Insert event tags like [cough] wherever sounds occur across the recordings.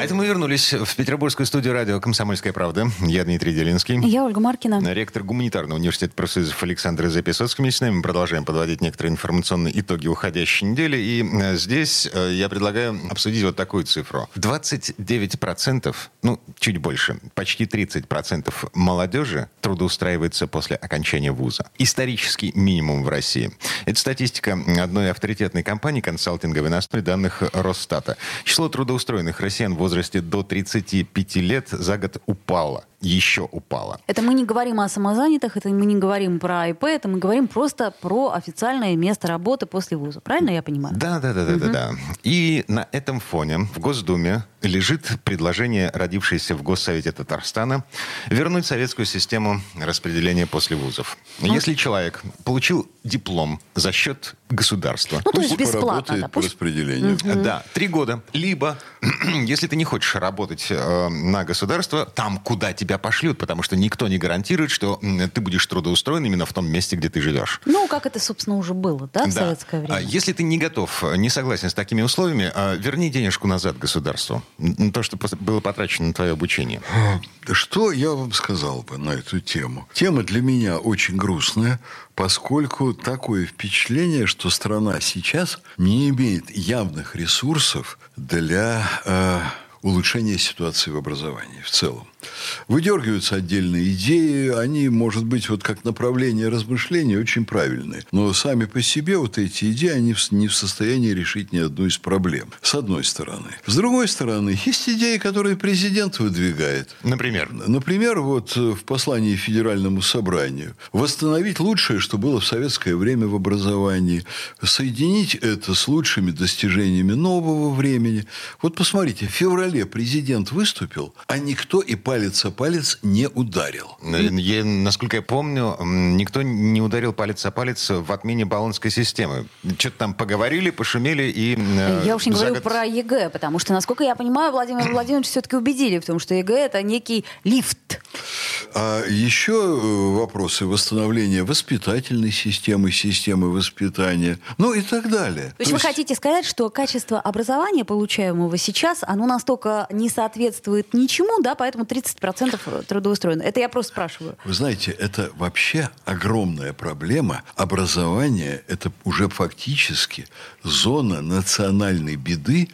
А это мы вернулись в петербургскую студию радио «Комсомольская правда». Я Дмитрий Делинский. Я Ольга Маркина. Ректор гуманитарного университета профсоюзов Александр Записоцкий. С нами мы продолжаем подводить некоторые информационные итоги уходящей недели. И э, здесь э, я предлагаю обсудить вот такую цифру. 29%, ну, чуть больше, почти 30% молодежи трудоустраивается после окончания вуза. Исторический минимум в России. Это статистика одной авторитетной компании консалтинговой на основе данных Росстата. Число трудоустроенных россиян в возрасте до 35 лет за год упало еще упала. Это мы не говорим о самозанятых, это мы не говорим про ИП, это мы говорим просто про официальное место работы после вуза. Правильно я понимаю? Да, да, да, да, угу. да, да. И на этом фоне в Госдуме лежит предложение, родившееся в Госсовете Татарстана, вернуть советскую систему распределения после вузов. Ну, Если человек получил диплом за счет государства, ну, то есть бесплатно, да, по распределению. Угу. Да, три года. Либо, [clears throat] если ты не хочешь работать э, на государство, там, куда тебя пошлют, потому что никто не гарантирует, что ты будешь трудоустроен именно в том месте, где ты живешь. Ну, как это, собственно, уже было, да, в да. советское время? А если ты не готов, не согласен с такими условиями, а, верни денежку назад государству. То, что было потрачено на твое обучение. Что я вам сказал бы на эту тему? Тема для меня очень грустная, поскольку такое впечатление, что страна сейчас не имеет явных ресурсов для э, улучшения ситуации в образовании в целом. Выдергиваются отдельные идеи, они, может быть, вот как направление размышления очень правильные. Но сами по себе вот эти идеи, они не в состоянии решить ни одну из проблем. С одной стороны. С другой стороны, есть идеи, которые президент выдвигает. Например? Например, вот в послании Федеральному собранию. Восстановить лучшее, что было в советское время в образовании. Соединить это с лучшими достижениями нового времени. Вот посмотрите, в феврале президент выступил, а никто и палец о палец не ударил. Я, насколько я помню, никто не ударил палец о палец в отмене Болонской системы. Что-то там поговорили, пошумели и... Э, я уж не говорю год... про ЕГЭ, потому что, насколько я понимаю, Владимир Владимирович все-таки убедили в том, что ЕГЭ – это некий лифт. А еще э, вопросы восстановления воспитательной системы, системы воспитания, ну и так далее. То есть, То есть вы хотите сказать, что качество образования, получаемого сейчас, оно настолько не соответствует ничему, да, поэтому 30 30% трудоустроены. Это я просто спрашиваю. Вы знаете, это вообще огромная проблема. Образование – это уже фактически зона национальной беды,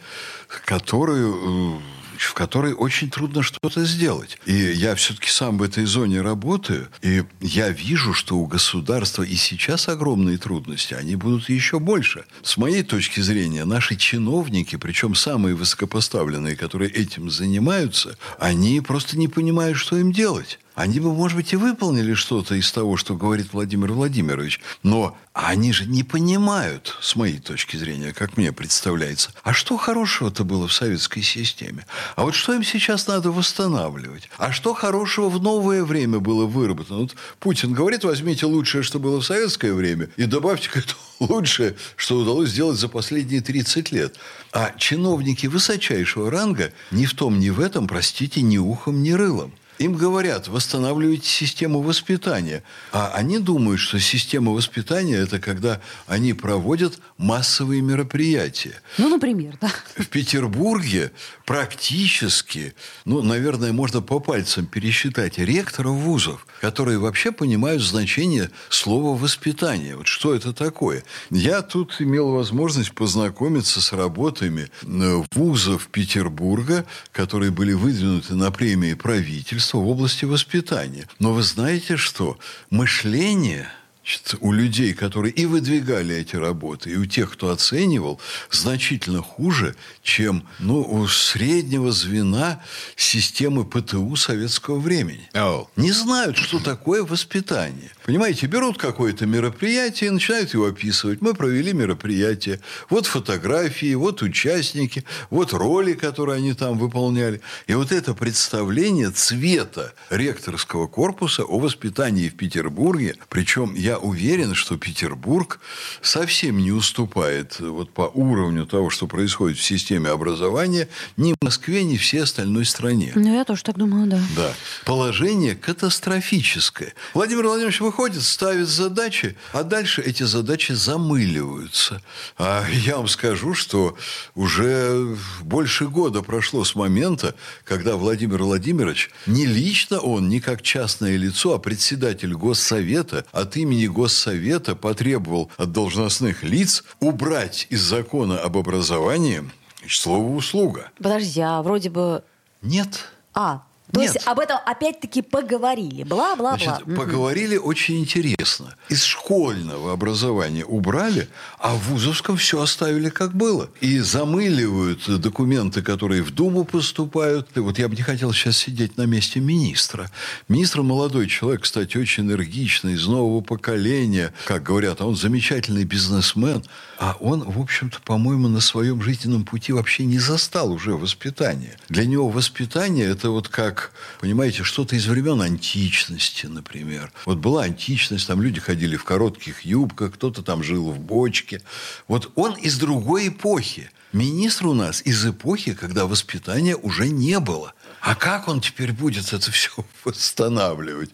которую э, в которой очень трудно что-то сделать. И я все-таки сам в этой зоне работаю, и я вижу, что у государства и сейчас огромные трудности, они будут еще больше. С моей точки зрения, наши чиновники, причем самые высокопоставленные, которые этим занимаются, они просто не понимают, что им делать они бы, может быть, и выполнили что-то из того, что говорит Владимир Владимирович. Но они же не понимают, с моей точки зрения, как мне представляется, а что хорошего-то было в советской системе? А вот что им сейчас надо восстанавливать? А что хорошего в новое время было выработано? Вот Путин говорит, возьмите лучшее, что было в советское время, и добавьте к этому [laughs] лучшее, что удалось сделать за последние 30 лет. А чиновники высочайшего ранга ни в том, ни в этом, простите, ни ухом, ни рылом. Им говорят, восстанавливайте систему воспитания. А они думают, что система воспитания – это когда они проводят массовые мероприятия. Ну, например, да. В Петербурге практически, ну, наверное, можно по пальцам пересчитать ректоров вузов, которые вообще понимают значение слова «воспитание». Вот что это такое? Я тут имел возможность познакомиться с работами э, вузов Петербурга, которые были выдвинуты на премии правительства в области воспитания. Но вы знаете что? Мышление – значит, у людей, которые и выдвигали эти работы, и у тех, кто оценивал, значительно хуже, чем ну, у среднего звена системы ПТУ советского времени. Oh. Не знают, что такое воспитание. Понимаете, берут какое-то мероприятие и начинают его описывать. Мы провели мероприятие. Вот фотографии, вот участники, вот роли, которые они там выполняли. И вот это представление цвета ректорского корпуса о воспитании в Петербурге, причем я я уверен, что Петербург совсем не уступает вот по уровню того, что происходит в системе образования, ни Москве, ни всей остальной стране. Ну, я тоже так думаю, да. Да. Положение катастрофическое. Владимир Владимирович выходит, ставит задачи, а дальше эти задачи замыливаются. А я вам скажу, что уже больше года прошло с момента, когда Владимир Владимирович, не лично он, не как частное лицо, а председатель Госсовета от имени Госсовета потребовал от должностных лиц убрать из закона об образовании слово «услуга». Подожди, а вроде бы... Нет. А, то Нет. есть об этом опять-таки поговорили. Бла-бла-бла. Значит, Мгм. поговорили очень интересно. Из школьного образования убрали, а в вузовском все оставили как было. И замыливают документы, которые в Думу поступают. И вот я бы не хотел сейчас сидеть на месте министра. Министр молодой человек, кстати, очень энергичный, из нового поколения. Как говорят, а он замечательный бизнесмен. А он, в общем-то, по-моему, на своем жизненном пути вообще не застал уже воспитание. Для него воспитание – это вот как, понимаете, что-то из времен античности, например. Вот была античность, там люди ходили в коротких юбках, кто-то там жил в бочке. Вот он из другой эпохи. Министр у нас из эпохи, когда воспитания уже не было. А как он теперь будет это все восстанавливать?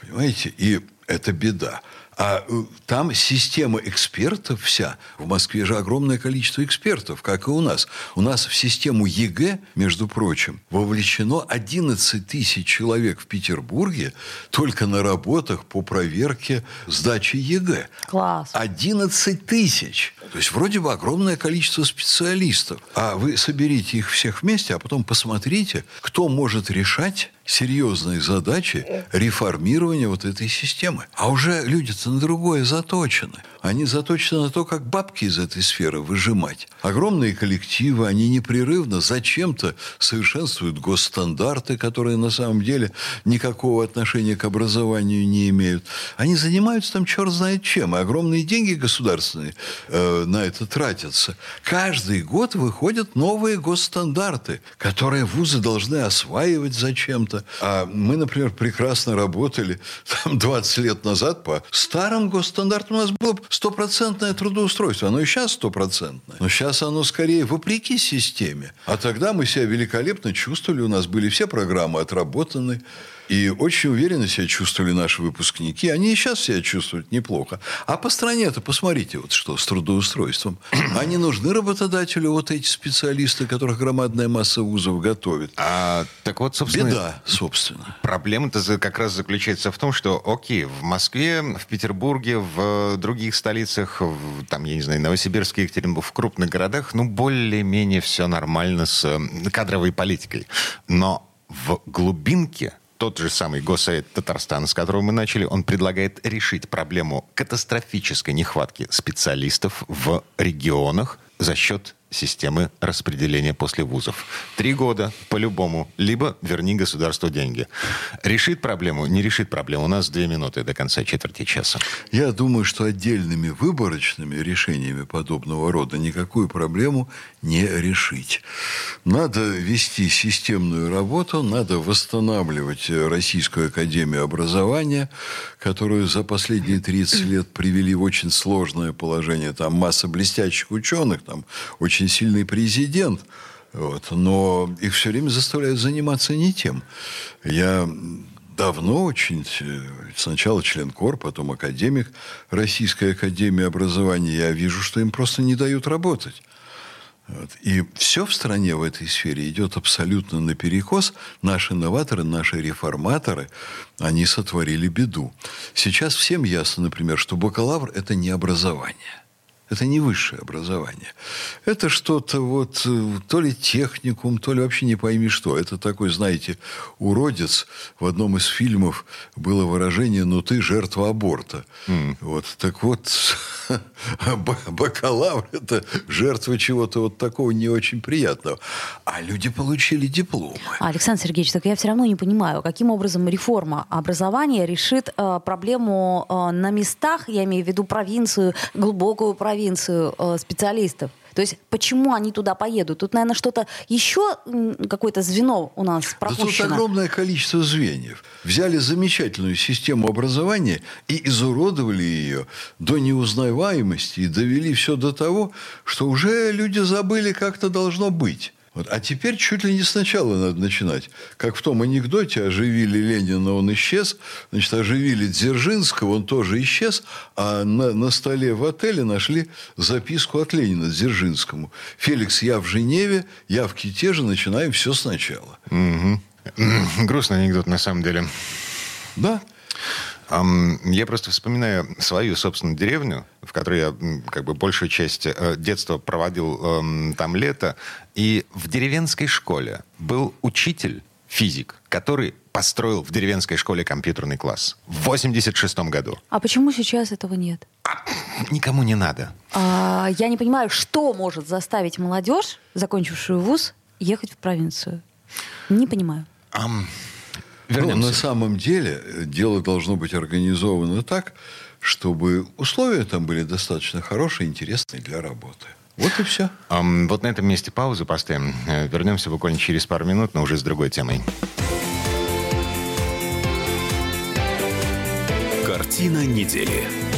Понимаете? И это беда. А э, там система экспертов вся. В Москве же огромное количество экспертов, как и у нас. У нас в систему ЕГЭ, между прочим, вовлечено 11 тысяч человек в Петербурге только на работах по проверке сдачи ЕГЭ. Класс. 11 тысяч. То есть вроде бы огромное количество специалистов. А вы соберите их всех вместе, а потом посмотрите, кто может решать серьезные задачи реформирования вот этой системы. А уже люди-то на другое заточены. Они заточены на то, как бабки из этой сферы выжимать. Огромные коллективы, они непрерывно зачем-то совершенствуют госстандарты, которые на самом деле никакого отношения к образованию не имеют. Они занимаются там черт знает чем. И огромные деньги государственные э, на это тратятся. Каждый год выходят новые госстандарты, которые вузы должны осваивать зачем-то. А мы, например, прекрасно работали там 20 лет назад по старым госстандартам. У нас было стопроцентное трудоустройство. Оно и сейчас стопроцентное. Но сейчас оно скорее вопреки системе. А тогда мы себя великолепно чувствовали. У нас были все программы отработаны. И очень уверенно себя чувствовали наши выпускники. Они и сейчас себя чувствуют неплохо. А по стране-то посмотрите, вот что с трудоустройством. [clears throat] Они нужны работодателю, вот эти специалисты, которых громадная масса вузов готовит. А, так вот, собственно... Беда, собственно. Проблема-то как раз заключается в том, что, окей, в Москве, в Петербурге, в других столицах, в, там, я не знаю, Новосибирске, Екатеринбург, в крупных городах, ну, более-менее все нормально с э, кадровой политикой. Но в глубинке тот же самый Госсовет Татарстана, с которого мы начали, он предлагает решить проблему катастрофической нехватки специалистов в регионах за счет системы распределения после вузов. Три года по-любому. Либо верни государству деньги. Решит проблему, не решит проблему. У нас две минуты до конца четверти часа. Я думаю, что отдельными выборочными решениями подобного рода никакую проблему не решить. Надо вести системную работу, надо восстанавливать Российскую Академию Образования, которую за последние 30 лет привели в очень сложное положение. Там масса блестящих ученых, там очень сильный президент. Вот. Но их все время заставляют заниматься не тем. Я давно очень, э, сначала член КОР, потом академик Российской Академии Образования, я вижу, что им просто не дают работать. Вот. И все в стране в этой сфере идет абсолютно наперекос. Наши новаторы, наши реформаторы, они сотворили беду. Сейчас всем ясно, например, что бакалавр – это не образование. Это не высшее образование. Это что-то вот, э, то ли техникум, то ли вообще не пойми что. Это такой, знаете, уродец. В одном из фильмов было выражение «ну ты жертва аборта». Вот, так вот, [laughs] б- бакалавр – это жертва чего-то вот такого не очень приятного. А люди получили дипломы. А, Александр Сергеевич, так я все равно не понимаю, каким образом реформа образования решит э, проблему э, на местах, я имею в виду провинцию, глубокую провинцию э, специалистов. То есть почему они туда поедут? Тут, наверное, что-то еще, какое-то звено у нас пропущено. Да тут огромное количество звеньев. Взяли замечательную систему образования и изуродовали ее до неузнаваемости и довели все до того, что уже люди забыли, как это должно быть. Вот. А теперь чуть ли не сначала надо начинать. Как в том анекдоте оживили Ленина, он исчез. Значит, оживили Дзержинского, он тоже исчез. А на, на столе в отеле нашли записку от Ленина Дзержинскому. «Феликс, я в Женеве, явки те же, начинаем все сначала». Угу. Грустный анекдот на самом деле. Да. Я просто вспоминаю свою собственную деревню, в которой я как бы большую часть э, детства проводил эм, там лето. И в деревенской школе был учитель, физик, который построил в деревенской школе компьютерный класс в 86 году. А почему сейчас этого нет? А, никому не надо. А, я не понимаю, что может заставить молодежь, закончившую вуз, ехать в провинцию. Не понимаю. Um, Вернемся. Ну, на самом деле дело должно быть организовано так, чтобы условия там были достаточно хорошие, интересные для работы. Вот и все. Um, вот на этом месте паузу поставим. Э, вернемся буквально через пару минут, но уже с другой темой. Картина недели.